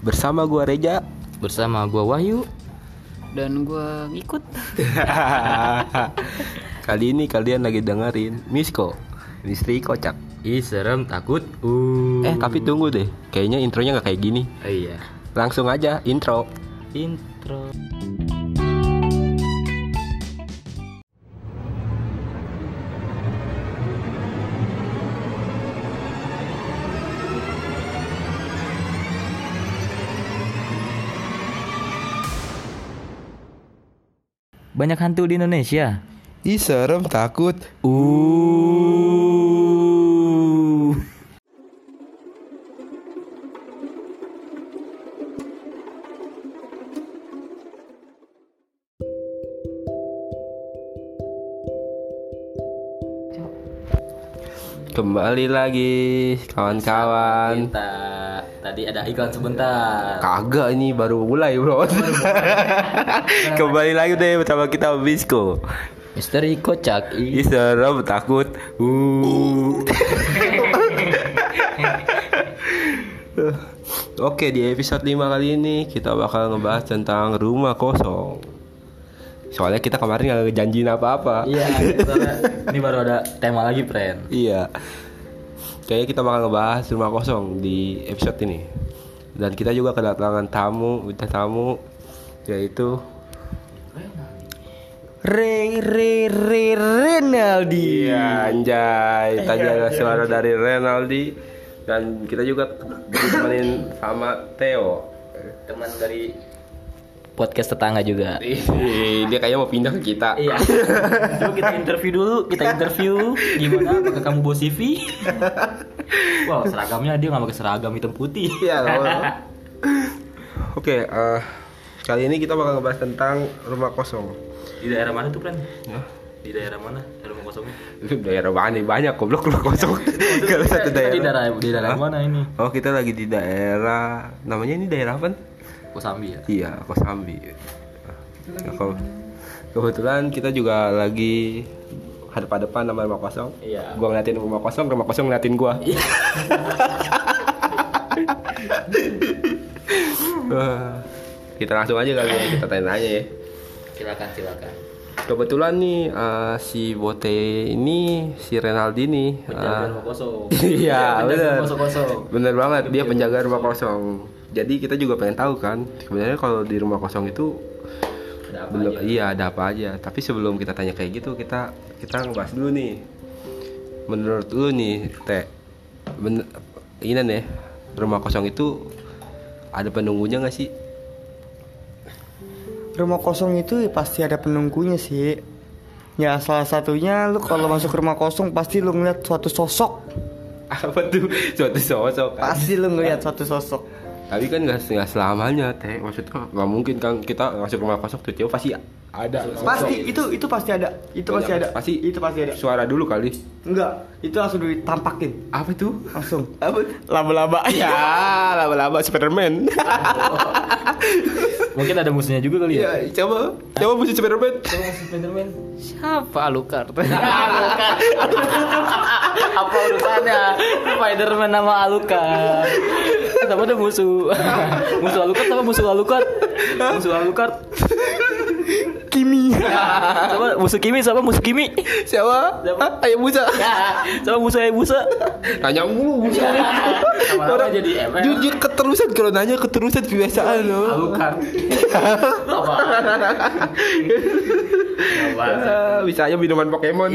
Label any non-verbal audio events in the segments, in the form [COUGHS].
Bersama gua Reja. Bersama gua Wahyu. Dan gua ngikut. [LAUGHS] Kali ini kalian lagi dengerin Misko, istri kocak. Ih serem takut. Uh. Eh tapi tunggu deh, kayaknya intronya nggak kayak gini. Oh, iya. Langsung aja intro. Intro. Banyak hantu di Indonesia. Ih serem takut. Uh. Kembali lagi kawan-kawan. Kita tadi ada iklan sebentar. Kagak ini baru mulai bro. [LAUGHS] Kembali lagi deh bersama kita Misko. Misteri kocak. Ih serem takut. Uh. [LAUGHS] Oke di episode 5 kali ini kita bakal ngebahas tentang rumah kosong. Soalnya kita kemarin gak ngejanjiin apa-apa. Iya, ini baru ada tema lagi, friend. Iya. Kayaknya kita bakal ngebahas rumah kosong di episode ini. Dan kita juga kedatangan tamu, kita tamu yaitu Re Re Re Renaldi. Iya, anjay. Tadi ada suara dari Renaldi dan kita juga ditemenin sama Theo. Teman dari podcast tetangga juga. Ih, Dia kayaknya mau pindah ke kita. Iya. Coba kita interview dulu, kita interview gimana apakah kamu bawa CV? wow, seragamnya dia nggak pakai seragam hitam putih. Iya, nggak apa-apa. Oke, eh, kali ini kita bakal ngebahas tentang rumah kosong. Di daerah mana tuh? Ya. Di daerah mana? Rumah kosongnya? Itu daerah mana nih? banyak goblok rumah kosong. Kalau satu daerah. Di daerah di daerah mana ini? Oh, kita lagi di daerah namanya ini daerah apa? Kosambi ya. Iya, Kosambi. Nah, kalau- kebetulan kita juga lagi hadap-hadapan sama rumah kosong. Iya. Gua ngeliatin rumah kosong, rumah kosong ngeliatin gua. [LAUGHS] Eh, kita langsung aja kali ya, kita tanya-tanya ya. Silakan, silakan. Kebetulan nih eh, si Bote ini si Renaldi nih Penjaga eh, rumah kosong. [LAUGHS] Iya, kosong. Bener banget, dia penjaga rumah kosong. Jadi kita juga pengen tahu kan, sebenarnya kalau di rumah kosong itu Ada apa belum aja? iya ada apa aja. Tapi sebelum kita tanya kayak gitu, kita kita ngebahas dulu nih. Menurut lu nih, Teh, bener, ini nih rumah kosong itu ada penunggunya nggak sih? Rumah kosong itu pasti ada penunggunya sih. Ya salah satunya lu kalau masuk rumah kosong pasti lu ngeliat suatu sosok. Apa tuh suatu sosok? kan? Pasti lu ngeliat suatu sosok. Tapi kan nggak nggak selamanya, Teh. Maksudnya nggak mungkin kan kita masuk rumah kosong tuh pasti ada. sosok. Pasti itu itu pasti ada. Itu pasti ada. Pasti itu pasti ada. Suara dulu kali. Enggak, itu langsung ditampakin. Apa tuh? Langsung. Apa? Laba-laba. Ya, lama-lama Spiderman. [LAUGHS] Mungkin ada musuhnya juga kali ya. ya, coba, coba musuh Spiderman. Spiderman. Siapa [LAUGHS] [LAUGHS] Alucard? Apa urusannya Spiderman nama Alucard? Sama ada musuh. [LAUGHS] musuh Alucard sama musuh Alucard. Musuh Alucard. Kimi. Sama musuh Kimi sama musuh Kimi. Siapa? Siapa? Ayam Musa. [LAUGHS] Sama musuh Ebusa. Nanya mulu Musa. Lama-lama jadi ML. jujur keterusan kalau nanya keterusan kebiasaan loh. Alucard. [LAUGHS] Apa? Apa? Ah, bisa aja minuman Pokemon.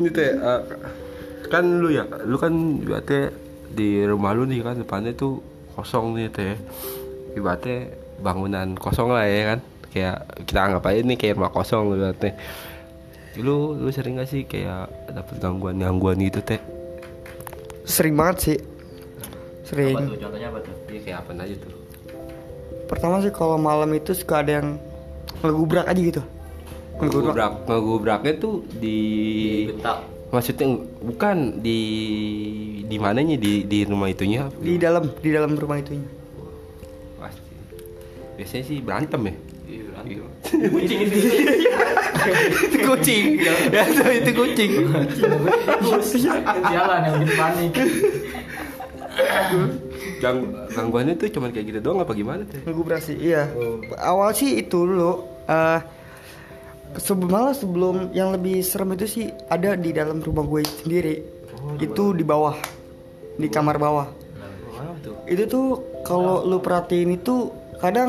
Ini teh eh, kan lu ya, lu kan berarti di rumah lu nih kan depannya tuh kosong nih teh. Ibaratnya bangunan kosong lah ya kan. Kayak kita anggap aja ini kayak rumah kosong lu berarti. Lu lu sering gak sih kayak dapet gangguan-gangguan gitu teh? Sering banget sih. Apa Sering. tuh? Contohnya apa tuh? Iya kayak apa aja tuh? Pertama sih kalau malam itu suka ada yang ngegubrak aja gitu. Ngegubrak. Ngegubrak, ngegubraknya tuh di Bentak. Maksudnya bukan di di mananya di di rumah itunya? Di dalam, di dalam rumah itunya. Pasti. Biasanya sih berantem ya. Iya, berantem. Kucing itu. kucing. Ya tuh itu kucing. Jalan yang bikin panik. Gang gangguannya tuh cuman kayak gitu doang apa gimana teh? Ngegubrasi, iya. Awal sih itu dulu. eh sebelum malah sebelum yang lebih serem itu sih ada di dalam rumah gue sendiri. itu di bawah, di kamar bawah. Itu tuh kalau lu perhatiin itu kadang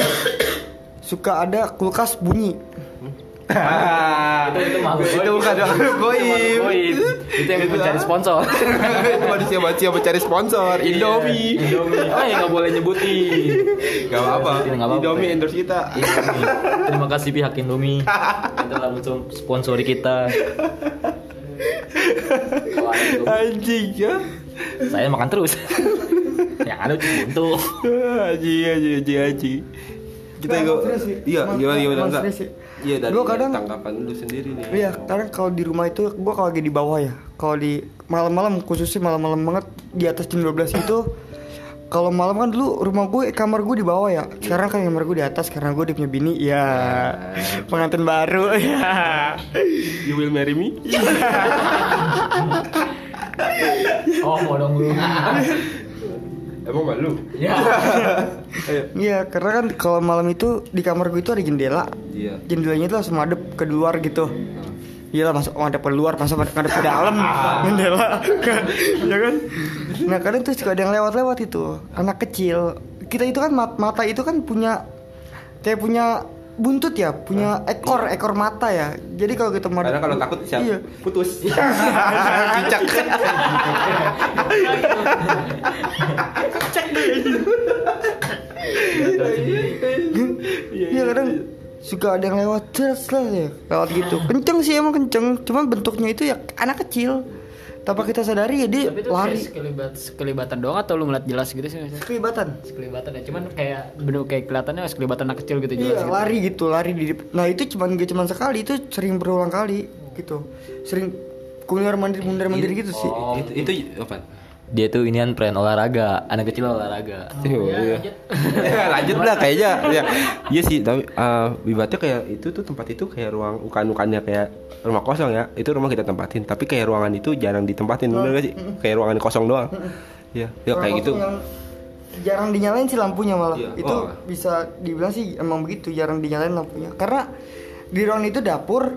[COUGHS] suka ada kulkas bunyi. Itu itu makhluk itu bukan makhluk goib. Itu yang mencari sponsor. [LAUGHS] itu manusia manusia mencari sponsor Indomie. Indomie. Oh ya nggak boleh nyebutin. Gak apa-apa. Nggak apa-apa. Indomie endorse kita. Indomie. Terima kasih pihak Indomie yang telah sponsori kita. Anjing ya. saya makan terus. yang ada cuma buntu. Anjing anjing anjing. Kita Nah, go. Iya, gimana gimana Iya dari Gua kadang- tanggapan lu sendiri nih. Iya, karena kalau di rumah itu gua kalau lagi di bawah ya. Kalau di malam-malam khususnya malam-malam banget di atas jam 12 itu kalau malam kan dulu rumah gue kamar gue di bawah ya. Sekarang kan kamar gue di atas karena gue udah punya bini. Ya, pengantin baru ya. You will marry me? Oh, mau dong lu. Emang malu? Ya. Ayo. [LAUGHS] Iya, karena kan kalau malam itu di kamar gue itu ada jendela. Iya. Jendelanya itu langsung madep ke luar gitu. Iya lah masuk ngadep ke luar, masa ngadep ke dalam [LAUGHS] jendela, ya kan? Nah kadang tuh suka ada yang lewat-lewat itu, anak kecil. Kita itu kan mat- mata itu kan punya kayak punya buntut ya, punya ekor ekor mata ya. Jadi kalau kita Karena kalau takut siap Iya. putus. [LAUGHS] Cicak. Iya kadang suka ada yang lewat terus lah ya, lewat gitu. [LAUGHS] Kenceng sih emang kenceng, cuman bentuknya itu ya anak kecil. Tanpa kita sadari ya dia Tapi itu lari. sekelibat sekelibatan doang atau lu ngeliat jelas gitu sih? maksudnya? Kelibatan. Sekelibatan ya, cuman kayak bener kayak kelihatannya sekelibatan anak kecil gitu jelas Iya gitu. lari gitu lari di Nah itu cuman gak cuman sekali itu sering berulang kali gitu Sering mundar mandir mundar mandir gitu sih Oh. Itu itu apa? Dia tuh inian brand olahraga, anak kecil olahraga. iya. [LAUGHS] Ya, lanjut lah kayaknya. Ya. Iya sih, tapi eh ibaratnya kayak itu tuh tempat itu kayak ruang ukan-ukannya kayak rumah kosong ya. Itu rumah kita tempatin, tapi kayak ruangan itu jarang ditempatin, bener gak sih? Kayak ruangan kosong doang. [LAUGHS] Iya, ya Orang kayak gitu. Jarang dinyalain sih lampunya malah Iya. Itu Oh. bisa dibilang sih emang begitu jarang dinyalain lampunya Karena di ruang itu dapur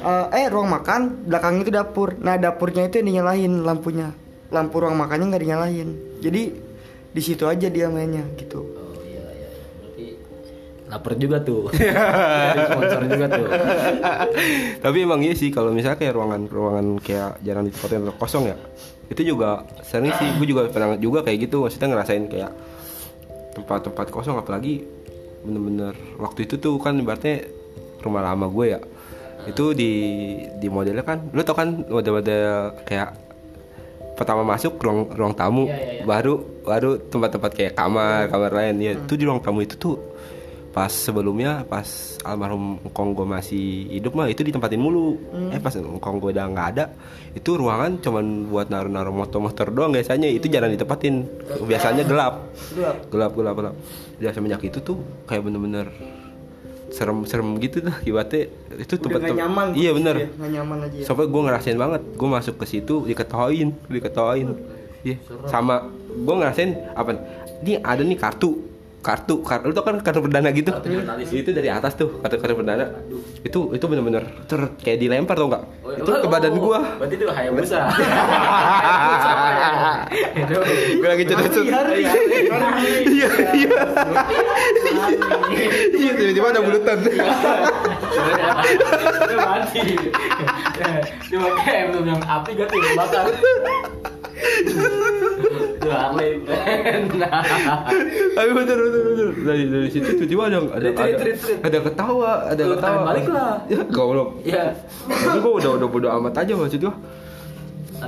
eh, Eh ruang makan belakang itu dapur Nah dapurnya itu yang dinyalain lampunya Lampu ruang makannya nggak dinyalain Jadi di situ aja dia mainnya gitu Oh iya iya. Berarti lapar juga tuh. [LAUGHS] Sponsor juga tuh. [LAUGHS] tapi emang iya sih kalau misalnya kayak ruangan-ruangan kayak jarang ditempatin atau kosong ya. Itu juga sering sih, gue juga pernah juga kayak gitu, maksudnya ngerasain kayak tempat-tempat kosong apalagi bener-bener waktu itu tuh kan ibaratnya rumah lama gue ya itu di di modelnya kan lu tau kan model-model kayak pertama masuk ruang ruang tamu Iya, iya, iya. baru baru tempat-tempat kayak kamar kamar lain. Ya itu di ruang tamu itu tuh pas sebelumnya pas almarhum engkong gue masih hidup mah itu ditempatin mulu. Eh pas engkong gue udah nggak ada itu ruangan cuman buat naruh-naruh motor-motor doang biasanya. Itu jarang ditempatin. Biasanya gelap. Gelap. gelap gelap gelap. Ya semenjak itu tuh kayak bener-bener serem-serem gitu dah ibaratnya itu Udah tempat nggak nyaman iya bener. Ya, nyaman aja. Ya. sampai gue ngerasain banget gue masuk ke situ diketawain diketawain. Iya sama gue ngerasain apa ini ada nih kartu kartu kartu tau kan kartu perdana gitu? Itu dari atas tuh kartu kartu perdana itu itu bener-bener ter kayak dilempar tau nggak? Itu ke badan Oh, Berarti itu Hayabusa. [LAUGHS] Itu. gue lagi cerita iya iya. Iya tiba-tiba ada bulutan. Dia mati. Dia pakai belum yang api gak tuh yang bakar. Tapi bener bener bener dari dari situ tiba-tiba ada ada ada, ada ketawa ada ketawa. balik lah. ya goblok. Ya. tapi gue udah udah bodo amat aja maksud gue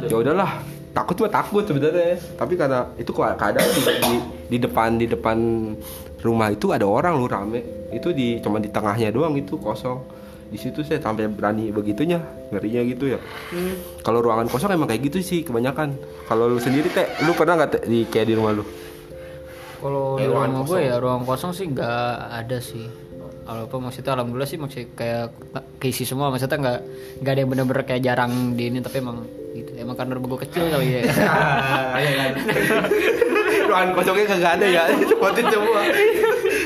ya udahlah. Takut mah takut sebenarnya. Tapi karena itu keadaan di, di, di depan di depan rumah itu ada orang lu rame. Itu di cuma di tengahnya doang itu kosong di situ saya sampai berani begitunya ngerinya gitu ya. Kalau ruangan kosong emang kayak gitu sih kebanyakan. Kalau lu sendiri teh lu pernah nggak Teh, di kayak di rumah lu? Kalau Eh, di ruangan rumah gue kosong. ya ruang kosong sih nggak ada sih. apa maksudnya alhamdulillah sih maksudnya kayak keisi semua. Maksudnya nggak nggak ada yang bener-bener kayak jarang di ini tapi emang gitu. Emang karena rumah gue kecil kali ya. [LAUGHS] Ruangan kosongnya kagak ada ya. [LAUGHS] Sepotin semua.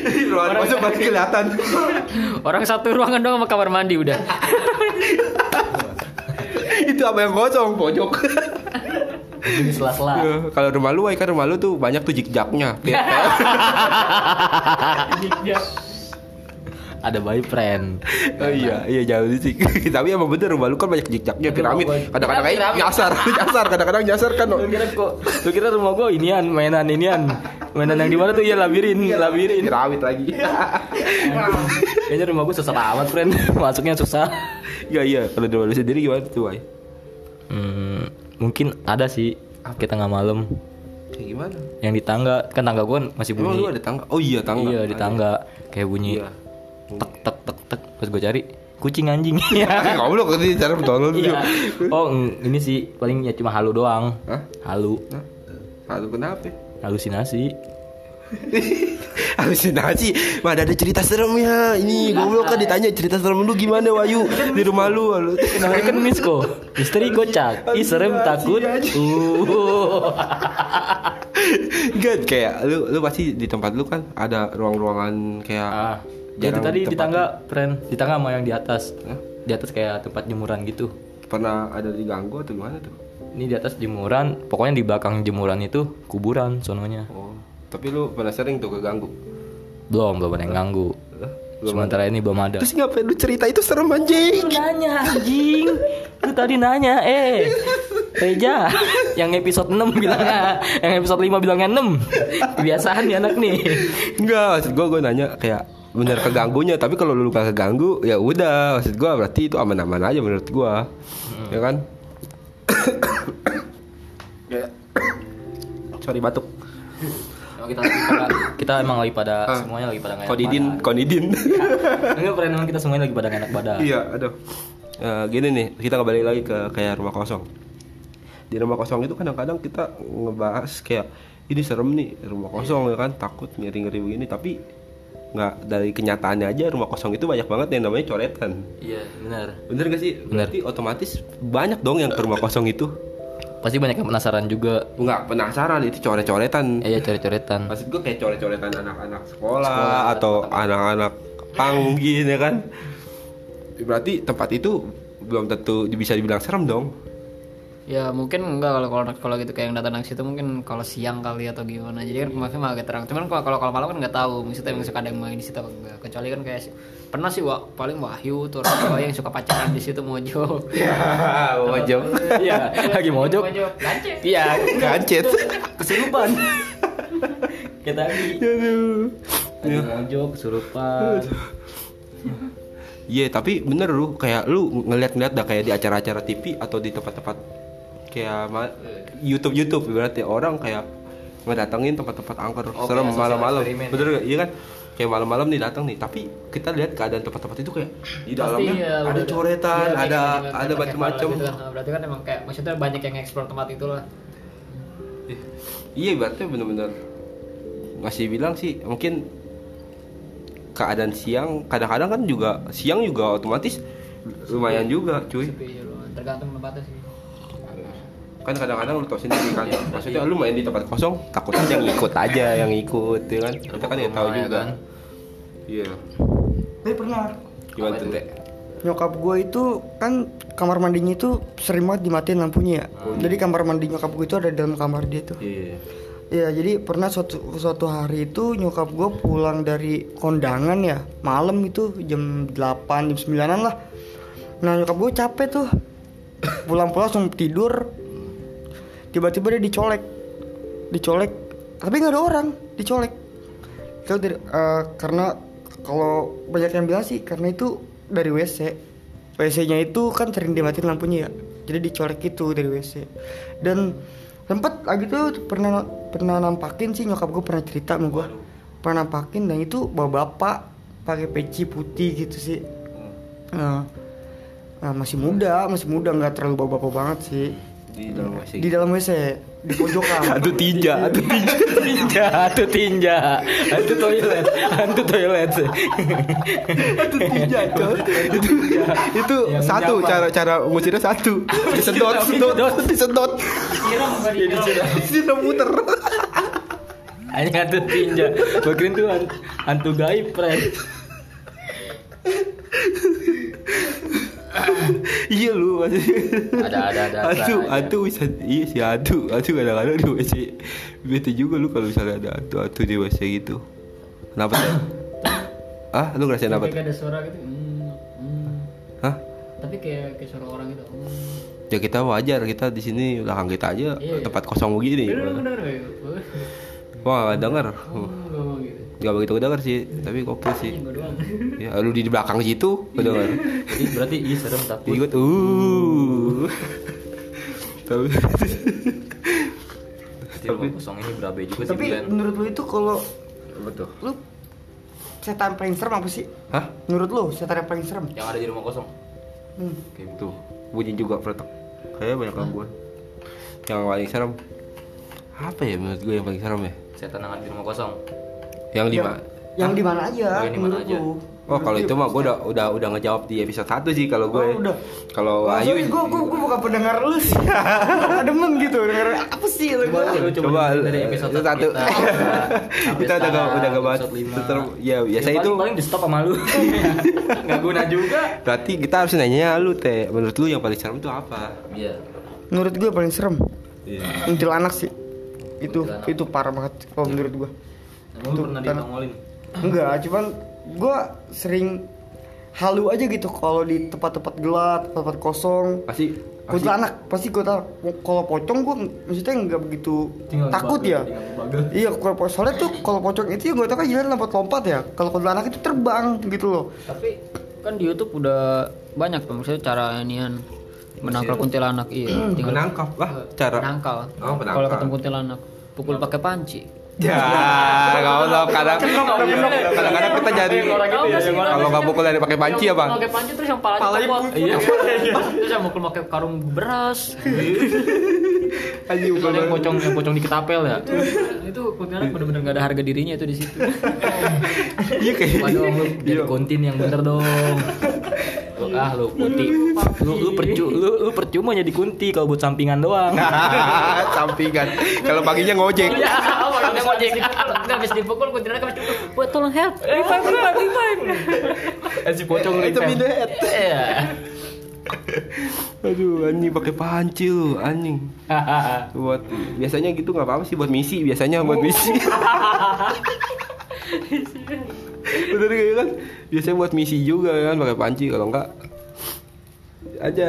Ruangan kosong pasti kelihatan. Orang satu ruangan doang sama kamar mandi udah. [LAUGHS] Itu apa yang kosong? Pojok. Di sela-sela. Ya, kalau rumah lu kan rumah lu tuh banyak tuh jikjaknya ada boyfriend. Oh iya iya jauh sih. [LAUGHS] Tapi emang bener rumah lu kan banyak jikjaknya piramid. kadang-kadang kayak nyasar [LAUGHS] nyasar kadang-kadang nyasar kan Lu kira kok lu kira rumah gua inian mainan inian. Mainan yang di mana tuh? Ya labirin labirin. piramid lagi. [LAUGHS] Kayaknya rumah gua susah amat friend. Masuknya susah. Iya iya. Kalau di rumah lu sendiri gimana tuh Wai? hmm, mungkin ada sih. Kita nggak malam. Kayak gimana? Yang di tangga kan tangga gua masih emang bunyi. lu ada tangga? Oh iya tangga. Iya di tangga. Kayak bunyi. Iya. Tek tek tek tek pas gua cari kucing anjing [LAUGHS] ya kamu lu kan cara betul Iya. Oh, ini sih paling ya cuma halu doang. Hah? Halu, Lalu kenapa? halusinasi. [LAUGHS] Halusinasi. Mana ada cerita serem ya? Ini goblok kan ditanya cerita serem lu gimana Wayu di rumah lu. lu. [LAUGHS] Namanya kan Misko. Misteri kocak. Ih serem takut. Uh. Enggak kayak lu lu pasti di tempat lu kan ada ruang-ruangan kayak Ah, itu jarang tadi di tempat tangga, friend. Di tangga sama yang di atas. Hah? Di atas kayak tempat jemuran gitu. pernah ada diganggu atau gimana tuh? Ini di atas jemuran, pokoknya di belakang jemuran itu kuburan sononya. Oh, tapi lu pernah sering tuh keganggu. Belum, belum ada yang ganggu. Sementara ini belum ada. Terus ngapain lu cerita itu serem anjing? Lu nanya anjing Lu tadi nanya Eh Reja Yang episode 6 bilangnya Yang episode 5 bilangnya 6 Kebiasaan nih anak nih Enggak, maksud gua gua nanya kayak bener keganggunya tapi kalau lu gak keganggu ya udah. Maksud gua berarti itu aman-aman aja menurut gua. Ya kan? [COUGHS] Ya. sorry batuk. Emang kita, lagi pada- kita emang lagi pada Ah. Semuanya lagi pada nggak enak konidin badan. konidin [LAUGHS] Enggak friend emang kita semuanya lagi pada nggak enak badan. Iya aduh. Eh, gini nih kita kembali lagi ke kayak rumah kosong. Di rumah kosong itu kadang-kadang kita ngebahas kayak ini serem nih rumah kosong ya kan? Takut ngeri-ngeri begini tapi nggak dari kenyataannya aja rumah kosong itu banyak banget yang namanya coretan. Iya benar. Bener gak sih? Berarti otomatis banyak dong yang ke rumah kosong itu. Pasti banyak yang penasaran juga. Nggak penasaran itu coret-coretan. Eh, Iya coret-coretan. Maksud gue kayak coret-coretan anak-anak sekolah, atau anak-anak pang gitu ya kan? Berarti tempat itu belum tentu bisa dibilang serem dong Ya mungkin enggak kalau kalau kalau gitu kayak yang datang ke situ mungkin kalau siang kali atau gimana. Jadi kan mah agak terang. Cuman kalau kalau kalau malam kan nggak tahu. Maksudnya emang suka ada yang main di situ enggak. Kecuali kan kayak si- pernah sih Wak, paling Wahyu tuh orang yang suka pacaran di situ mojo. [LAUGHS] ya wajib Iya [LAUGHS] lagi Mojo. Gancet. Iya gancet [LAUGHS] kesurupan aduh Lagi mojok kesurupan Iya tapi bener lu kayak lu ngeliat-ngeliat dah kayak di acara-acara TV atau di tempat-tempat kayak YouTube YouTube berarti orang kayak ngedatengin tempat-tempat angker Oke, serem sosial malam-malam eksperimen bener gak? iya kan kayak malam-malam nih datang nih tapi kita lihat keadaan tempat-tempat itu kayak di dalamnya ya, ada coretan iya, ada gitu, ada macam-macam gitu kan. Berarti kan emang kayak maksudnya banyak yang explore tempat itu lah. iya berarti bener-bener masih bilang sih mungkin keadaan siang kadang-kadang kan juga siang juga otomatis lumayan juga cuy ya, tergantung tempatnya sih. Kan kadang-kadang lu tau sendiri kan maksudnya lu main di tempat kosong takut aja ngikut aja yang ikut ya kan kita kan nggak tahu Rumah, ya juga kan? iya Tapi pernah gimana tuh itu? Teh? nyokap gue itu kan kamar mandinya itu sering banget dimatiin lampunya ya. Jadi kamar mandi nyokap gue itu ada di dalam kamar dia tuh. iya Iya, jadi pernah suatu suatu hari itu nyokap gue pulang dari kondangan ya, malam itu jam 8, jam 9-an lah. Nah, nyokap gue capek tuh. Pulang-pulang langsung tidur. Tiba-tiba dia dicolek. Dicolek, tapi nggak ada orang, dicolek. Itu dari- eh, karena kalau banyak yang bilang sih karena itu dari WC. WC-nya itu kan sering dimatiin lampunya ya. Jadi dicolek itu dari WC. Dan sempet lagi tuh pernah pernah nampakin sih nyokap gue pernah cerita sama gue pernah nampakin dan itu bawa bapak pakai peci putih gitu sih nah, nah, masih muda masih muda nggak terlalu bawa bapak banget sih di dalam WC di dalam WC di pojokan Hantu [LAUGHS] tinja, hantu tinja. tinja, hantu tinja, hantu toilet, hantu toilet. Hantu tinja. Itu itu satu cara cara ngusirnya satu. [LAUGHS] Disedot, sedot, disedot. Disiram. Muter. Hanya hantu tinja. Kira tuh han- hantu gaib, friend. Iya lu. Ada, ada, ada, Hantu, hantu bisa iya sih hantu. Hantu kadang-kadang di WC. Bete juga lu kalau misalnya ada hantu hantu di WC gitu. Kenapa sih? [COUGHS] ah, lu ngerasain apa? tuh? Kayak ada suara gitu. Hmm, hmm. Hah? Tapi kayak kayak suara orang gitu. Hmm. Ya kita wajar kita di sini belakang kita aja Iya. tempat kosong begini. Bener bener kayak. Wah, gak denger. Oh, gitu. Gak begitu denger sih, tapi koplo sih. Ya, lu di belakang situ, gak denger. Jadi berarti iya serem takut. Ikut, uh. [LAUGHS] Tapi rumah kosong ini berabe juga sih tapi menurut lu itu kalau betul. lu setan paling serem apa sih Hah? menurut lu setan yang paling serem Yang ada di rumah kosong. hmm. Kayak gitu. Bunyi juga pretok. Kayak banyak gangguan. Yang paling serem apa ya menurut gue yang paling serem ya? Setan yang ada di rumah kosong. Yang di yang, mana? yang di mana aja Oh, yang di mana menurut aja? lu Oh kalau itu mah gue udah udah udah ngejawab di episode 1 sih kalau gue. Oh, udah. Kalau Ayu, Ayu gue gue gue bukan pendengar lu sih. [LAUGHS] Demen gitu denger apa sih lu Coba, coba, coba dari episode satu. kita, [LAUGHS] kita udah gak udah gak bahas. Ya biasa Ya, itu. paling, di stop sama lu. [LAUGHS] Gak guna juga. Berarti kita harus nanya lu teh. Menurut lu yang paling serem itu apa? Iya. Menurut gue paling serem Iya. kuntilanak sih. Itu itu parah banget kalau menurut gue. Emang lu pernah karena- ditongolin? Enggak, cuman gue sering halu aja gitu kalau di tempat-tempat gelap, tempat kosong. Pasti pasti Kuntilanak pasti gue tahu. Kalau pocong gue maksudnya nggak begitu Tinggal takut bagel, ya. Iya, kalau soalnya tuh kalau pocong itu gue tau kan jalan lompat-lompat ya. Kalau kuntilanak itu terbang gitu loh. Tapi kan di YouTube udah banyak tuh maksudnya cara inian menangkal kuntilanak iya [CLEARS THROAT] tinggal menangkap lah cara. menangkal Oh, menangkal. kalau ketemu kuntilanak pukul pakai panci Ya, kalau lo kadang kadang-kadang kita jadi kalau nggak pukul dari pakai panci ya bang. pakai panci terus yang palanya copot iya. Terus yang mukul pakai karung beras. [LAUGHS] Pukul ada yang pocong yang pocong di ketapel ya. itu kuntilanak bener-bener gak ada harga dirinya itu di situ. Iya kayak. Waduh, jadi kontin yang bener dong. Lu, ah lu kunti. Lu lu percu lu, lu percuma jadi kunti kalau buat sampingan doang. [LAUGHS] Sampingan. Kalau paginya ngojek. ya yang ngojek nggak habis dipukul kuntilanak habis buat tolong help revive revive revive Eh si pocong Itu mindet. Iya. Aduh, anjing pakai panci lu, anjing. [LAUGHS] Buat biasanya gitu nggak apa-apa sih buat misi, biasanya buat misi. [LAUGHS] Bener kayak kan? Biasanya buat misi juga kan pakai panci kalau enggak aja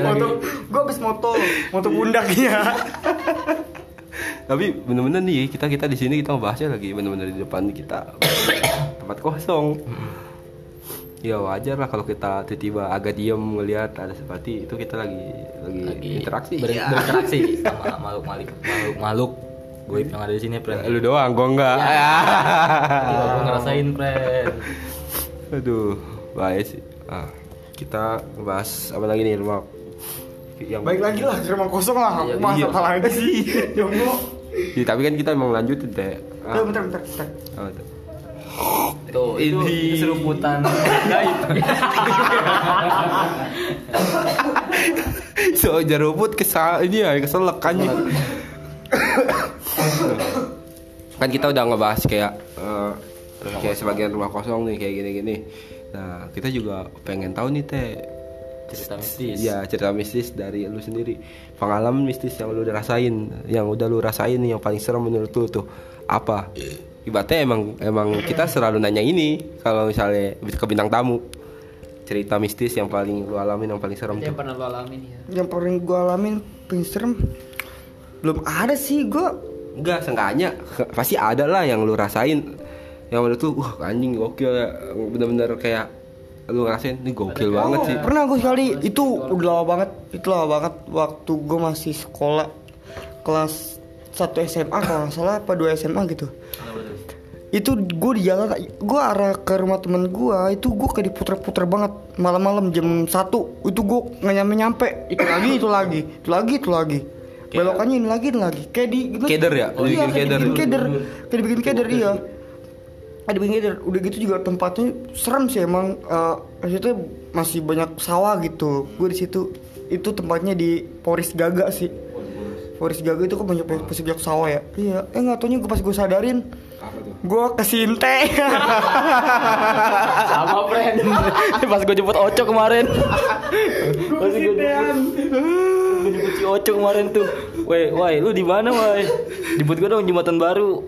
Moto, gue habis moto, moto pundaknya. tapi bener-bener nih kita kita di sini kita ngebahasnya lagi bener-bener di depan kita tempat kosong ya wajar lah kalau kita tiba-tiba agak diem ngelihat ada seperti itu kita lagi lagi, Lagi interaksi ber- Ya. berinteraksi sama makhluk makhluk makhluk makhluk gue yang ada di sini, friend. lu doang gua enggak Iya, [LAUGHS] gue ngerasain, friend. [LAUGHS] aduh baik sih ah, kita ngebahas apa lagi nih rumah yang Baik lagi lah, rumah kosong lah. Iya, Aku bahas iya. apa lagi sih? [LAUGHS] Jomblo. Ya, tapi kan kita emang lanjutin teh Eh, bentar, bentar, bentar. apa tuh? Tuh, itu, Ini. itu seruputan gaib. so jarubut kesal ini ya keselak kan kan kita udah ngebahas kayak eh, kayak sebagian rumah kosong nih kayak gini-gini. Nah kita juga pengen tahu nih teh. Cerita mistis. ya cerita mistis dari lu sendiri. Pengalaman mistis yang lu udah rasain yang udah lu rasain nih yang paling serem menurut lu tuh apa? Ibaratnya emang emang kita selalu nanya ini kalau misalnya ke bintang tamu. Cerita mistis yang paling lu alamin yang paling serem yang tuh. pernah lo alamin ya? Yang paling gue alamin paling serem belum ada sih gue. Enggak, seenggaknya pasti ada lah yang lu rasain. Yang menurut lu wah anjing gokil ya. Bener-bener kayak lu ngerasain ini gokil banget sih. Pernah gue sekali itu udah lama banget, itu lama banget. Waktu gue masih sekolah kelas 1 SMA kalau nggak salah apa 2 SMA gitu. Itu gue di jalan, gue arah ke rumah temen gue itu gue kayak diputer-puter banget. Malam-malam jam 1 itu gue nggak nyampe nyampe itu lagi itu lagi itu lagi itu lagi belokannya ini lagi ini lagi. Kayak di Keder ya? oh, iya kayak keder. dibikin keder. Kayak dibikin keder iya. kayak dibikin keder. Udah gitu juga tempatnya serem sih emang. Eh maksudnya masih banyak sawah gitu. Gue di situ itu tempatnya di Poris Gaga sih. Poris Gaga itu kan banyak banyak sawah ya? Iya. Eh nggak taunya gue pas gue sadarin gue kesinte [LAUGHS] Sama friend. [LAUGHS] Pas gue jemput Oco kemarin. Gue si [LAUGHS] Oco kemarin tuh. Woi, woi, lu di mana, woi? Jemput gue dong jembatan baru.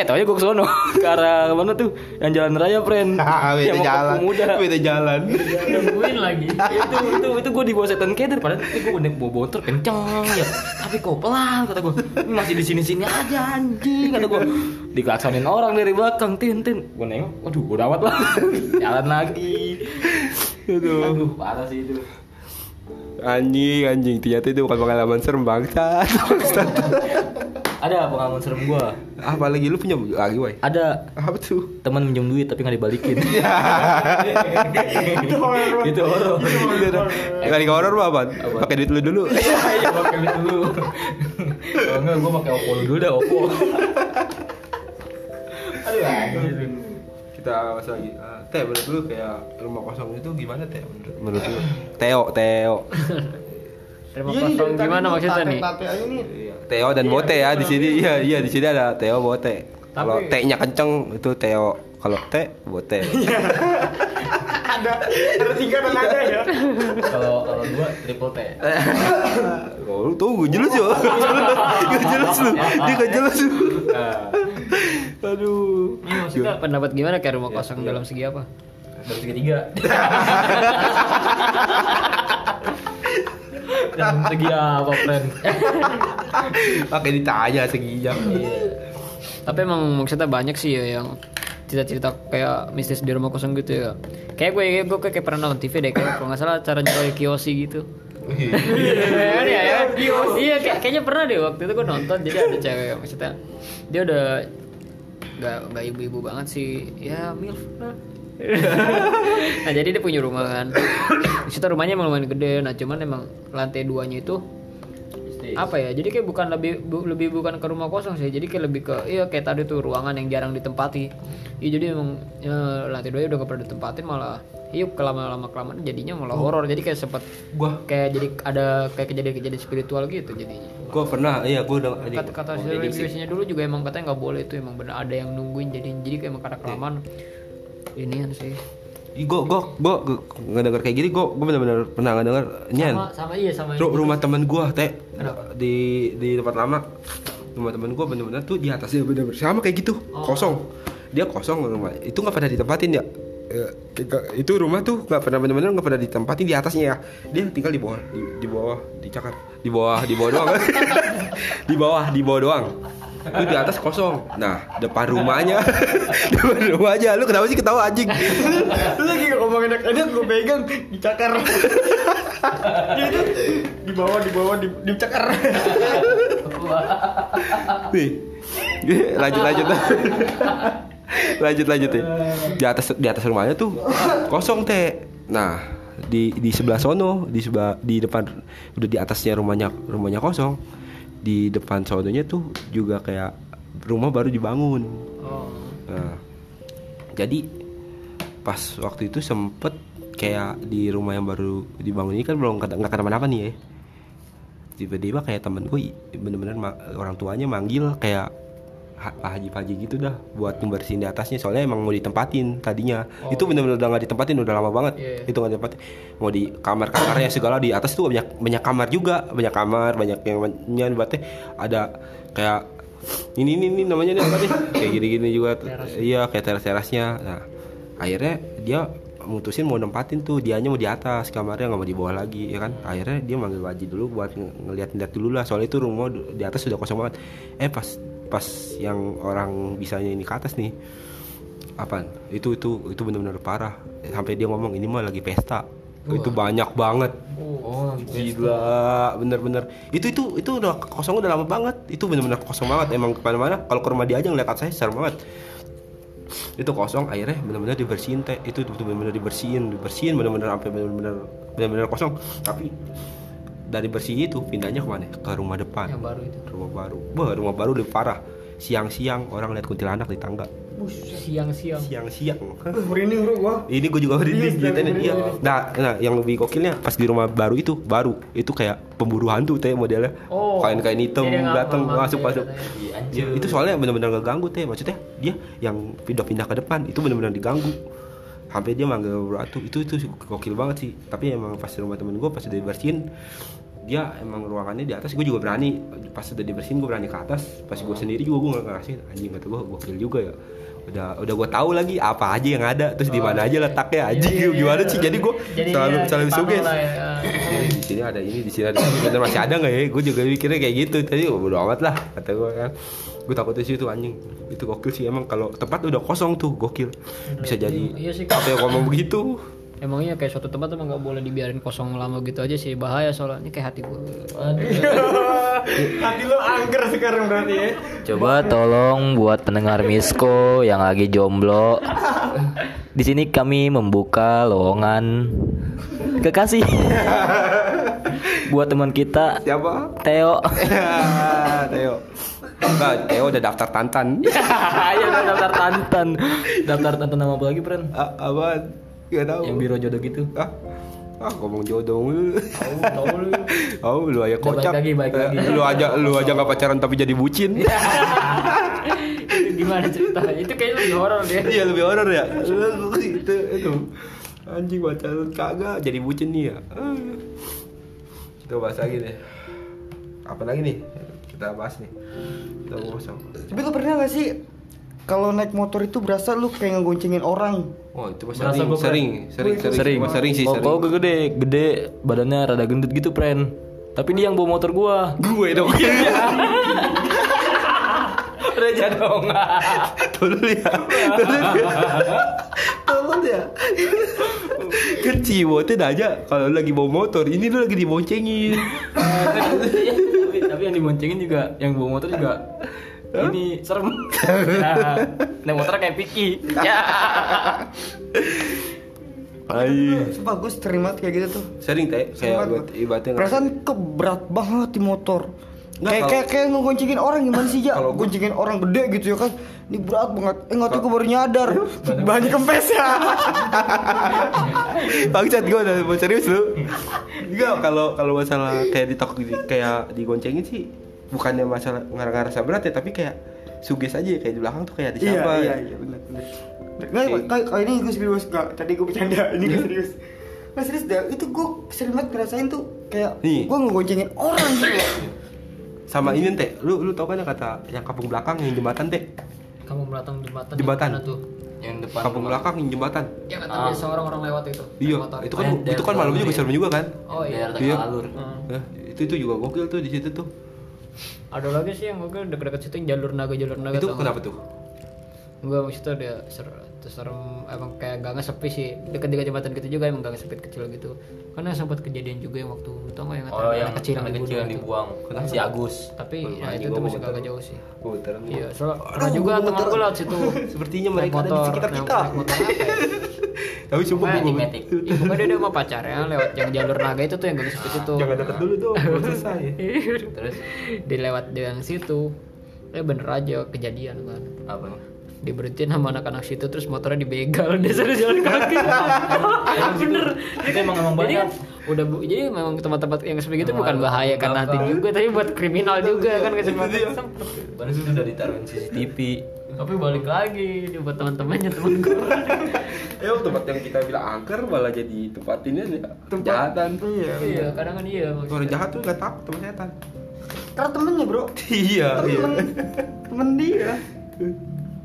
Eh, taunya gue ke sono. [LAUGHS] Ke arah mana tuh? Yang jalan raya, friend. [LAUGHS] Ah, beda Yang jalan. Pemuda. Beda jalan. Nungguin lagi. [LAUGHS] itu itu itu gue di bawah setan keder padahal itu gue bener bawa motor kenceng ya tapi kok pelan kata gue ini masih di sini sini aja anjing kata gue dikelaksonin orang dari belakang tin tin gue nengok waduh udah amat lah jalan lagi aduh, aduh parah sih itu Anjing, anjing. Ternyata itu bukan pengalaman serem bangsa. ada pengalaman serem gue Apalagi lu punya lagi, woi. ada Apa tuh? teman minjem duit tapi nggak dibalikin [LAUGHS] itu horor itu horor Kali horor apa? Pakai duit lu dulu. [LAUGHS] iya pakai duit dulu kalau enggak gue pakai oppo dulu dah oppo [LAUGHS] aduh Kita masuk lagi. Eh, teh, menurut lu kayak rumah kosong itu gimana, Teh? Menurut, menurut lu? Teo, Teo. Terima kosong gimana maksudnya nih? Iya, Teo dan Bote ya di sini. Iya, iya di sini ada Teo Bote. Kalau T-nya kenceng itu Teo. Kalau T, Bote. [LAUGHS] ada ada tiga dan ada ya kalau kalau dua triple T [LAUGHS] Oh, lu tunggu jelas ya. [LAUGHS] Gak jelas lu. Dia gak jelas lu. Aduh. Ini maksudnya pendapat gimana kayak rumah kosong dalam segi apa? dari segitiga [LAUGHS] dan segi apa friend [LAUGHS] Pakai ditanya seginya. Tapi emang maksudnya banyak sih ya yang cerita-cerita kayak mistis di rumah kosong gitu ya. Kayak gue gue kayak, pernah nonton TV deh kayak kalau nggak salah cara jual kiyoshi gitu. Iya, iya, iya. Iya, kayak- kayaknya pernah deh waktu itu gue nonton jadi ada cewek maksudnya dia udah nggak nggak ibu-ibu banget sih. Ya milf lah. [LAUGHS] nah jadi dia punya rumah kan. Di situ rumahnya emang lumayan gede. Nah cuman emang lantai duanya itu apa ya jadi kayak bukan lebih bu- lebih bukan ke rumah kosong sih jadi kayak lebih ke iya kayak tadi tuh ruangan yang jarang ditempati. Iya jadi emang ya, lantai dua udah gak pernah ditempatin malah iya kelama lama kelamaan jadinya malah horor. Jadi kayak sempet Gua kayak jadi ada kayak kejadian-kejadian spiritual gitu jadinya. Gua pernah iya gua udah ini. kata kata biasanya dulu juga emang katanya nggak boleh itu emang bener ada yang nungguin jadi jadi kayak emang karena kelamaan. Inian sih Gua gua gua ngedenger kayak gini gua gua benar-benar pernah ngedenger nyan. sama sama iya sama Ru- rumah teman gua teh di di tempat lama. Rumah teman gua bener-bener tuh di atasnya bener-bener sama kayak gitu Oh. kosong. Dia kosong rumah. Itu nggak pernah ditempatin ya. Kayak- itu rumah tuh nggak pernah bener-bener nggak pernah ditempatin di atasnya ya. Dia tinggal di bawah di, di bawah dicakar di bawah di bawah doang. [LAUGHS] Di bawah di bawah doang itu di atas kosong nah depan rumahnya [LAUGHS] depan rumahnya lu kenapa sih ketawa anjing Lu lagi ngomong enak-enak gue pegang dicakar. [LAUGHS] Gitu. Di bawah di bawah di dicakar. [LAUGHS] Nih. lanjut lanjut. lanjut lanjut ya. Di atas di atas rumahnya tuh kosong teh. Nah, di di sebelah sono, di sebelah di depan udah di atasnya rumahnya rumahnya kosong. Di depan sononya tuh juga kayak rumah baru dibangun. oh Nah, jadi pas waktu itu sempet kayak di rumah yang baru dibangun ini kan belum nggak kenapa-napa nih ya tiba-tiba kayak temen gue bener-bener orang tuanya manggil kayak Pak Haji Pak Haji gitu dah buat ngebersihin di atasnya. Soalnya emang mau ditempatin tadinya. Itu bener-bener udah nggak ditempatin udah lama banget. Iya. itu nggak ditempatin. Mau di kamar-kamarnya segala di atas tuh banyak banyak kamar juga. Banyak kamar banyak yang nyan berarti ada kayak ini ini, ini namanya nih apa nih? Kayak gini-gini juga. Iya kayak teras-terasnya. Nah akhirnya dia mutusin mau nempatin tuh. Dianya mau di atas kamarnya nggak mau di bawah lagi ya kan? Akhirnya dia manggil Waji dulu buat ng- ngeliat-ngeliat dulu lah. Soalnya itu rumah di atas sudah kosong banget. Eh pas pas yang orang bisanya ini ke atas nih apa itu itu itu benar-benar parah. Sampai dia ngomong ini mah lagi pesta. Itu banyak banget. Oh gila bener-bener itu itu itu udah kosong udah lama banget. Itu bener-bener kosong banget. Emang ke mana-mana kalau ke rumah dia aja ngeliat saya serem banget. Itu kosong akhirnya bener-bener dibersihin teh. Itu tuh bener-bener dibersihin dibersihin bener-bener sampai bener-bener bener-bener kosong. Tapi dari bersih itu pindahnya ke mana? Ke rumah depan. Yang baru itu. rumah baru. Wah rumah baru lebih parah. Siang-siang orang lihat kuntilanak di tangga. Siang-siang. siang-siang. Merinding bro. Gua ini gue juga merinding Iya, merinding. iya. nah, nah yang lebih gokilnya pas di rumah baru itu baru. Itu kayak pemburu hantu teh modelnya. Oh, kain kain hitam datang apa, masuk ya, itu soalnya benar-benar gak ganggu teh. Maksudnya dia yang pindah-pindah ke depan itu benar-benar diganggu. Sampai dia manggil ratu itu itu gokil banget sih. Tapi emang pas di rumah temen gue pas udah dibersihin dia emang ruangannya di atas gue juga berani. Pas udah dibersihin gue berani ke atas. Pas gue sendiri juga gue nggak ngerasain. Anjing kata gue gokil juga ya. Udah udah gue tahu lagi apa aja yang ada. Terus di mana aja letaknya anjing. Iya, iya, gimana iya. sih? Jadi gue selalu selalu suges ya. Jadi di sini ada ini di sini ada ini. Bener masih ada nggak ya? Gue juga mikirnya kayak gitu. Tadi oh, bodo amat lah kata gue kan gue takut di situ anjing. Itu gokil sih emang kalau tempat udah kosong tuh gokil. Bisa jadi Iya sih. apa yang ngomong begitu Emangnya kayak suatu tempat emang nggak boleh dibiarin kosong lama gitu aja sih bahaya soalnya ini kayak hati gue. hati lo angker sekarang berarti ya Coba tolong buat pendengar Misko yang lagi jomblo. Di sini kami membuka lowongan kekasih. buat teman kita siapa Theo. [LAUGHS] Theo enggak Theo udah daftar tantan Ayo [LAUGHS] udah daftar tantan. Daftar tantan nama apa lagi, Pren? A- apaan Gak tahu Yang biro jodoh gitu. ah ah ngomong jodoh mulu Tahu lu. [LAUGHS] Oh, lu aja kocak. baik lagi, baik lagi. Lu aja lu aja nggak pacaran tapi jadi bucin. [LAUGHS] itu gimana ceritanya? Itu kayaknya lebih horor deh. Iya lebih horor ya. [LAUGHS] itu itu. Anjing pacaran kagak jadi bucin nih ya. Kita bahas lagi deh. Apa lagi nih? Kita bahas nih. Kita bahas apa? tapi lu pernah gak sih kalau naik motor itu berasa lu kayak ngegoncengin orang Oh, itu Berasa sering, sering, sering, sering, Sering. Sering sih, kok gue gede, gede, badannya rada gendut gitu, Pren. Tapi dia yang bawa motor gua. Gue dong. [LAUGHS] Reja dong. Tolong ya. Tolong ya. Tolong ya. Kan aja kalau lagi bawa motor, ini lu lagi diboncengin. tapi, tapi yang diboncengin juga, yang bawa motor juga ini serem. Nah, [LAUGHS] naik motor kayak Piki. Ya. Ayo. Sumpah gue sering banget kayak gitu tuh. Sering teh. Kayak Sumpah, buat ibaratnya Perasaan keberat banget di motor. Nggak, kayak, kayak kayak ngegoncengin orang gimana sih ya Kalau goncengin orang gede gitu ya kan? Ini berat banget. Eh nggak tuh gue baru nyadar. Banyak kempes ya. [LAUGHS] Bangsat gue udah mau serius lu? Enggak kalau kalau masalah kayak ditok kayak digoncengin sih bukannya masalah ngerasa berat ya tapi kayak suges aja kayak di belakang tuh kayak ada iya siapa iya iya benar benar nggak kayak kayak ini gue serius nggak tadi gue bercanda ini gue serius nggak serius dah itu gue sering banget ngerasain tuh kayak Nih. gue ngegoncengin orang gitu loh sama ini teh lu lu tau kan yang kata yang kampung belakang yang jembatan teh Kamu melatang jembatan. yang Jembatan. mana tuh? Yang depan kampung rumah. belakang yang jembatan Yang kata Ah. biasa orang-orang lewat itu. iya itu kan itu kan malam juga serem juga kan Oh iya. Daerah Iya. tengah alur. Hmm. Eh, itu itu juga gokil tuh di situ tuh Ada lagi sih yang gue deket-deket situ yang jalur naga jalur naga. itu kenapa tuh Gue maksudnya dia ser terus serem emang kayak gangnya sepi sih deket dekat jembatan gitu juga emang gangnya sepi kecil gitu karena sempat kejadian juga yang waktu tau nggak yang Oh, yang kecil yang anak kecil yang dibuang. Si Agus. tapi Oh, ya itu tuh masih agak jauh sih Puter iya soalnya pernah juga teman gue lewat situ Sepertinya mereka ada di motor, sekitar naik- kita. naik motor apa ya? Tapi sumpah Pokoknya gua Matic. Iya, pokoknya dia sama pacarnya lewat yang jalur naga itu tuh yang gak itu. jangan deket dulu dong belum selesai [LAUGHS] Terus Dia lewat di yang situ. Eh bener aja kejadian kan. apa? Diberhentiin sama anak-anak situ terus motornya dibegal [LAUGHS] dia suruh jalan kaki. [LAUGHS] bener. Itu emang emang Jadi banyak. Udah bu, jadi memang tempat-tempat yang seperti itu bukan bahaya kan nanti juga tapi buat kriminal juga kan kesempatan Padahal itu udah ditaruhin CCTV. tapi balik lagi dia buat teman-temannya teman [LAUGHS] gue ya tempat yang kita bilang angker malah jadi tempat ini ya kejahatan. Iya iya kadang kan iya. Orang maksudnya. jahat tuh gak takut sama setan. Karena temennya bro. Iya iya. temen temen dia.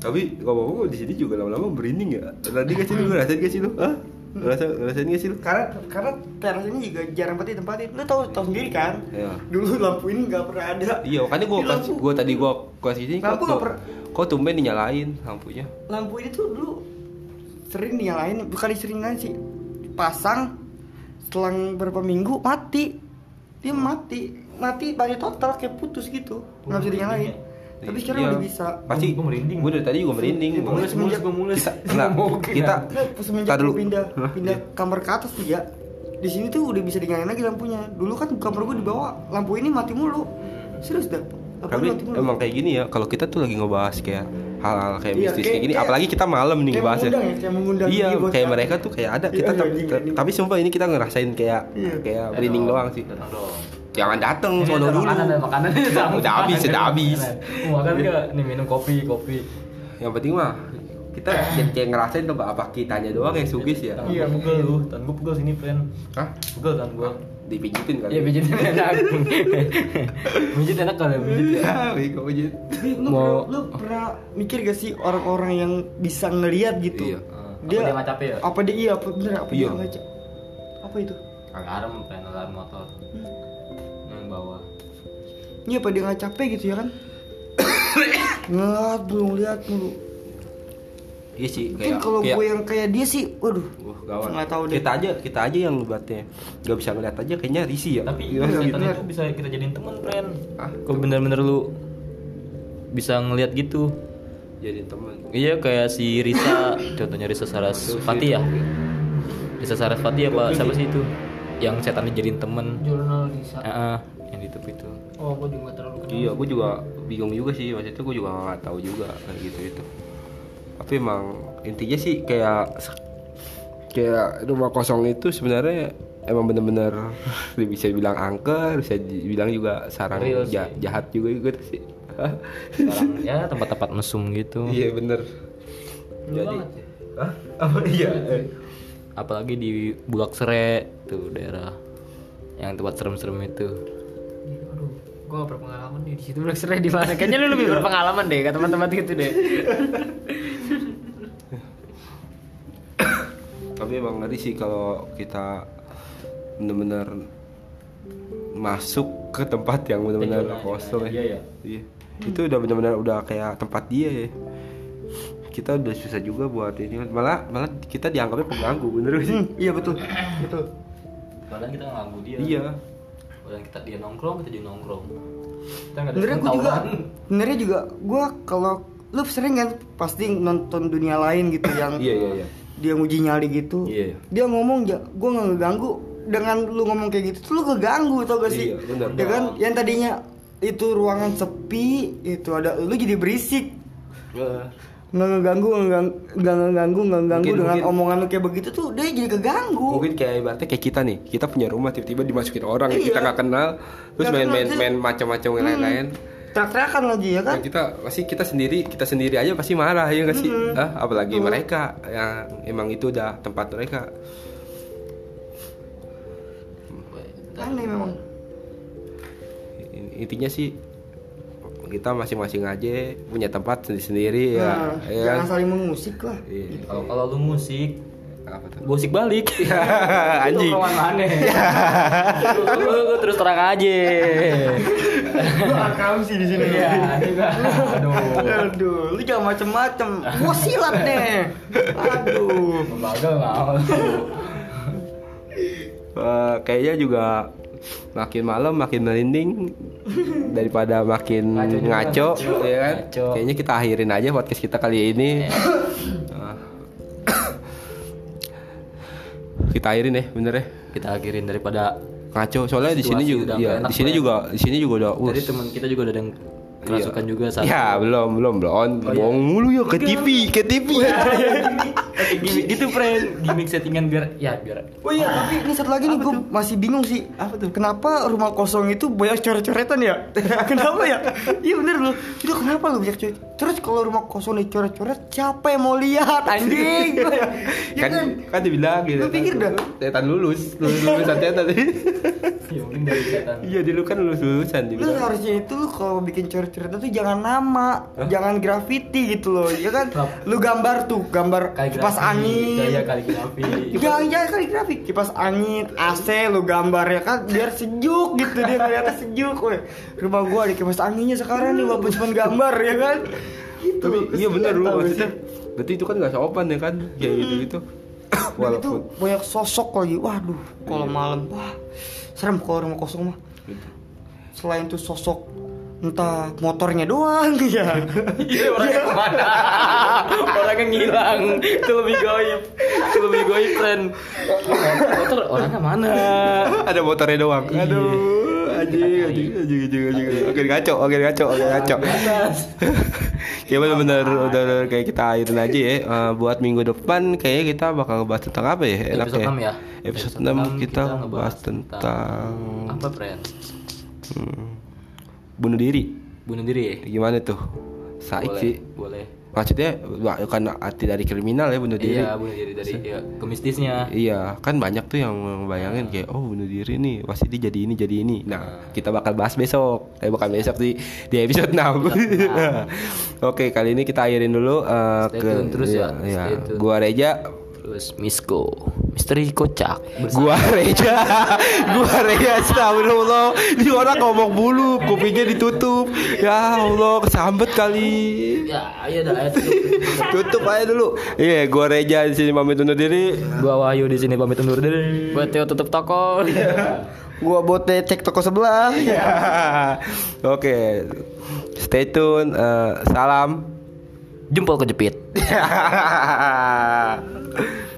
Tapi ngomong-ngomong di sini juga lama-lama merinding ya. Tadi gak sih lu ngerasain gak sih lu. Hah? Ngerasa ngerasain gak sih lu? Karena karena teras ini juga jarang banget ditempatin. Lu tahu tahu sendiri kan? Iya. dulu lampu ini nggak pernah ada. Iya makanya gua lampu- gua tadi gua kasih sini kok Lampu nggak per- kok tumben dinyalain lampunya? Lampu ini tuh dulu sering dinyalain bukan sering sih. Pasang selang berapa minggu mati. Dia mati. Mati banyak total kayak putus gitu. Nggak bisa dinyalain tapi sekarang Iya. udah bisa pasti Gua merinding. gua dari tadi juga merinding Iya, Gua- mulus, mulus, gua mulus. nah kita Nah, semenjak Tar dulu. pindah pindah kamar ke atas tuh ya di sini tuh udah bisa dinyalain lagi lampunya dulu kan kamar gue di bawah lampu ini mati mulu serius dah Tapi emang kayak gini ya, kalau kita tuh lagi ngebahas kayak hal-hal kayak Iya, mistis kayak- kayak gini, kayak- apalagi kita malam nih mengundang ya, kayak Iya, kayak mereka tuh kayak ada, Iya, kita iya, tapi sumpah ini kita ngerasain kayak Iya. kayak merinding doang sih. Datang dong. Jangan dateng Ini sono ada dulu. Makanan [LAUGHS] makanan Udah habis, udah habis. Mau makan nggak? Nih minum kopi, kopi. Yang penting mah kita kayak, ngerasain tuh apa kitanya doang yang sugis ya. Iya, pegel lu. Tan gua pegel sini, friend. Hah? Pegel tan gua. Dipijitin kali. Iya, pijit enak. [LAUGHS] pijit enak kali pijit ya. Bego pijit. Lu, lu pernah mikir gak sih orang-orang yang bisa ngelihat gitu? Iya. Apa dia nggak capek ya? Apa dia iya apa bener apa Iya. dia ngaca? Apa itu? Alarm, friend, alarm motor. Bawah. Iya apa dia nggak capek gitu ya kan? [COUGHS] Ngeliat mulu ngeliat mulu. Iya sih Mungkin kayak kalau kayak- gue yang kayak dia sih, waduh, Wah, gawat. nggak tahu deh. Kita aja, kita aja yang buatnya nggak bisa ngeliat aja kayaknya risih ya. Tapi setan gitu. itu bisa kita jadiin teman, friend. Ah, Kok bener-bener lu bisa ngelihat gitu? jadi teman. Iya kayak si Risa, contohnya Risa Sarasvati ya. Risa Sarasvati apa siapa sih itu? Yang setan dijadiin temen. Jurnal. Heeh, yang di YouTube itu. Oh, gue juga terlalu kenal. Iya, gue juga bingung juga sih. Waktu itu gue juga nggak tahu juga kayak gitu itu. Tapi emang intinya sih kayak kayak rumah kosong itu sebenarnya emang bener-bener [LAUGHS] bisa dibilang angker, bisa dibilang juga sarang Real sih. ja- jahat juga gitu sih. Sekarang ya [LAUGHS] tempat-tempat mesum gitu. Iya bener. Jadi, ya. Hah? Apa iya? Apalagi di Bulak Sere tuh daerah yang tempat serem-serem itu. Gue gak berpengalaman nih di situ Black Serai di mana? Kayaknya lu lebih berpengalaman deh ke teman-teman gitu deh. Tapi emang ngeri sih kalau kita bener-bener masuk ke tempat yang bener-bener Zona, kosong ya. dia ya? Iya. Itu udah bener-bener udah kayak tempat dia ya. Kita udah susah juga buat ini malah malah kita dianggapnya pengganggu bener sih? Hmm, iya betul, betul. Padahal kita nganggu dia. Iya. Padahal kita dia nongkrong, kita juga nongkrong. Kita nggak ada Sebenarnya gue juga, sebenarnya juga gue kalau lu sering kan pasti nonton dunia lain gitu [COUGHS] yang Iya iya iya. dia nguji nyali gitu. Iya. Dia ngomong ya, gue nggak ngeganggu dengan lu ngomong kayak gitu, tuh lu keganggu tau gak sih? Iya, benar. Ya kan, yang tadinya itu ruangan sepi, itu ada lu jadi berisik. Nggak ngeganggu nggak nggak ngeganggu nggak ngeganggu Mungkin- dengan mungkin- omongan lu kayak begitu tuh dia jadi keganggu Mungkin kayak ibaratnya kayak kita nih, kita punya rumah tiba-tiba dimasukin orang yang Iya. kita nggak kenal, terus main-main main macam-macam yang Hmm. lain-lain. teriak-teriakan lagi ya kan Ya kita pasti kita sendiri kita sendiri aja pasti marah ya nggak sih Mm-mm. ah apalagi Betul. mereka yang emang itu udah tempat mereka aneh memang In- intinya sih kita masing-masing aja punya tempat sendiri-sendiri ya, Nah, ya jangan kan? saling mengusik lah Iya. Kalau kalau lu musik, apa tuh gosik balik. [LAUGHS] anjing Lu kawan mana? Lu- lu, lu terus terang aja. lu akam sih di sini Iya. Aduh. aduh lu jangan macem-macem gua silat deh aduh Lembaga mau. Eh, kayaknya juga makin malam makin merinding daripada makin Ngaco ngaco, ngaco. ya kan Ngaco. kayaknya kita akhirin aja podcast kita kali ini Ah. [COUGHS] kita akhirin ya bener ya Kita akhirin daripada ngaco soalnya di sini juga udah ya di sini juga di sini juga udah Tadi us. teman kita juga ada yang kerasukan juga saat ya belum belum belum bohong mulu ya ke TV ke TV gimmick gitu friend gimmick settingan biar ya biar Oh iya, tapi ini satu lagi nih gue masih bingung sih. Apa tuh? Kenapa rumah kosong itu banyak coret-coretan ya? [LAUGHS] kenapa ya? Iya bener loh. Itu kenapa lo banyak coret? Terus kalau rumah kosong nih coret-coret, siapa yang mau lihat anjing? [LAUGHS] ya kan kan? kan dibilang gitu Lu pikir dah. setan lulus lulus lulusan setan [LAUGHS] ya mungkin dari setan iya dulu kan lulus lulusan Lu harusnya itu lu kalau bikin coret-coretan tuh jangan nama, jangan graffiti gitu loh. Ya kan? Lu gambar tuh, gambar kipas angin. gaya kaligrafi Jangan jangan kaligrafi kipas angin, AC lu gambar ya kan biar sejuk gitu dia ngeliatnya sejuk. Weh, rumah gua ada kipas anginnya sekarang nih walaupun cuma gambar ya kan. Gitu. tapi iya bener lu maksudnya berarti itu kan gak sopan ya kan kayak gitu gitu Dan itu walaupun banyak sosok lagi. Waduh, kalau malam wah serem kalau rumah kosong mah. Gitu. Selain tuh sosok entah motornya doang [LAUGHS] ya Iya orangnya ke mana? orangnya ngilang. Itu lebih goib. Itu lebih goib friend. Motor orangnya mana? Ada motornya doang. Aduh, anjing, anjing, anjing, anjing, anjing. Oke ngaco, oke ngaco, oke ngaco. Ya [LAUGHS] benar-benar udah kayak kita akhirin aja ya. Eh, buat minggu depan kayaknya kita bakal ngebahas tentang apa ya? Enak Episode ya. 6 ya. Episode Episode 6 enam kita, kita ngebahas ngebahas tentang Apa friend? hmm, bunuh diri. Bunuh diri ya? Gimana tuh? Saik Boleh, sih. boleh. Maksudnya bukan arti dari kriminal ya bunuh diri. Iya, bunuh diri dari ya, kemistisnya. Iya, kan banyak tuh yang bayangin kayak oh bunuh diri nih, pasti dia jadi ini jadi ini. Nah, kita bakal bahas besok. Eh bukan besok sih di episode [LAUGHS] 6. [LAUGHS] Oke, kali ini kita akhirin dulu eh, Stay ke tune terus ya, iya. stay tune. Gua Reja, Terus Misko, misteri kocak. gua Reja, [LAUGHS] gua Reja astagfirullah. Ini orang ngomong bulu, kopinya ditutup. Ya Allah, kesambet kali. Ya, ayo dah. ayo Tutup tutup. aja dulu. Iya, gua Reja di sini pamit undur diri. Gua Wahyu di sini pamit undur diri. Buat Tio tutup toko. gua bote cek toko sebelah Ya. [LAUGHS] Oke. Stay tune. eh, salam. Jempol kejepit. [LAUGHS] that. [LAUGHS]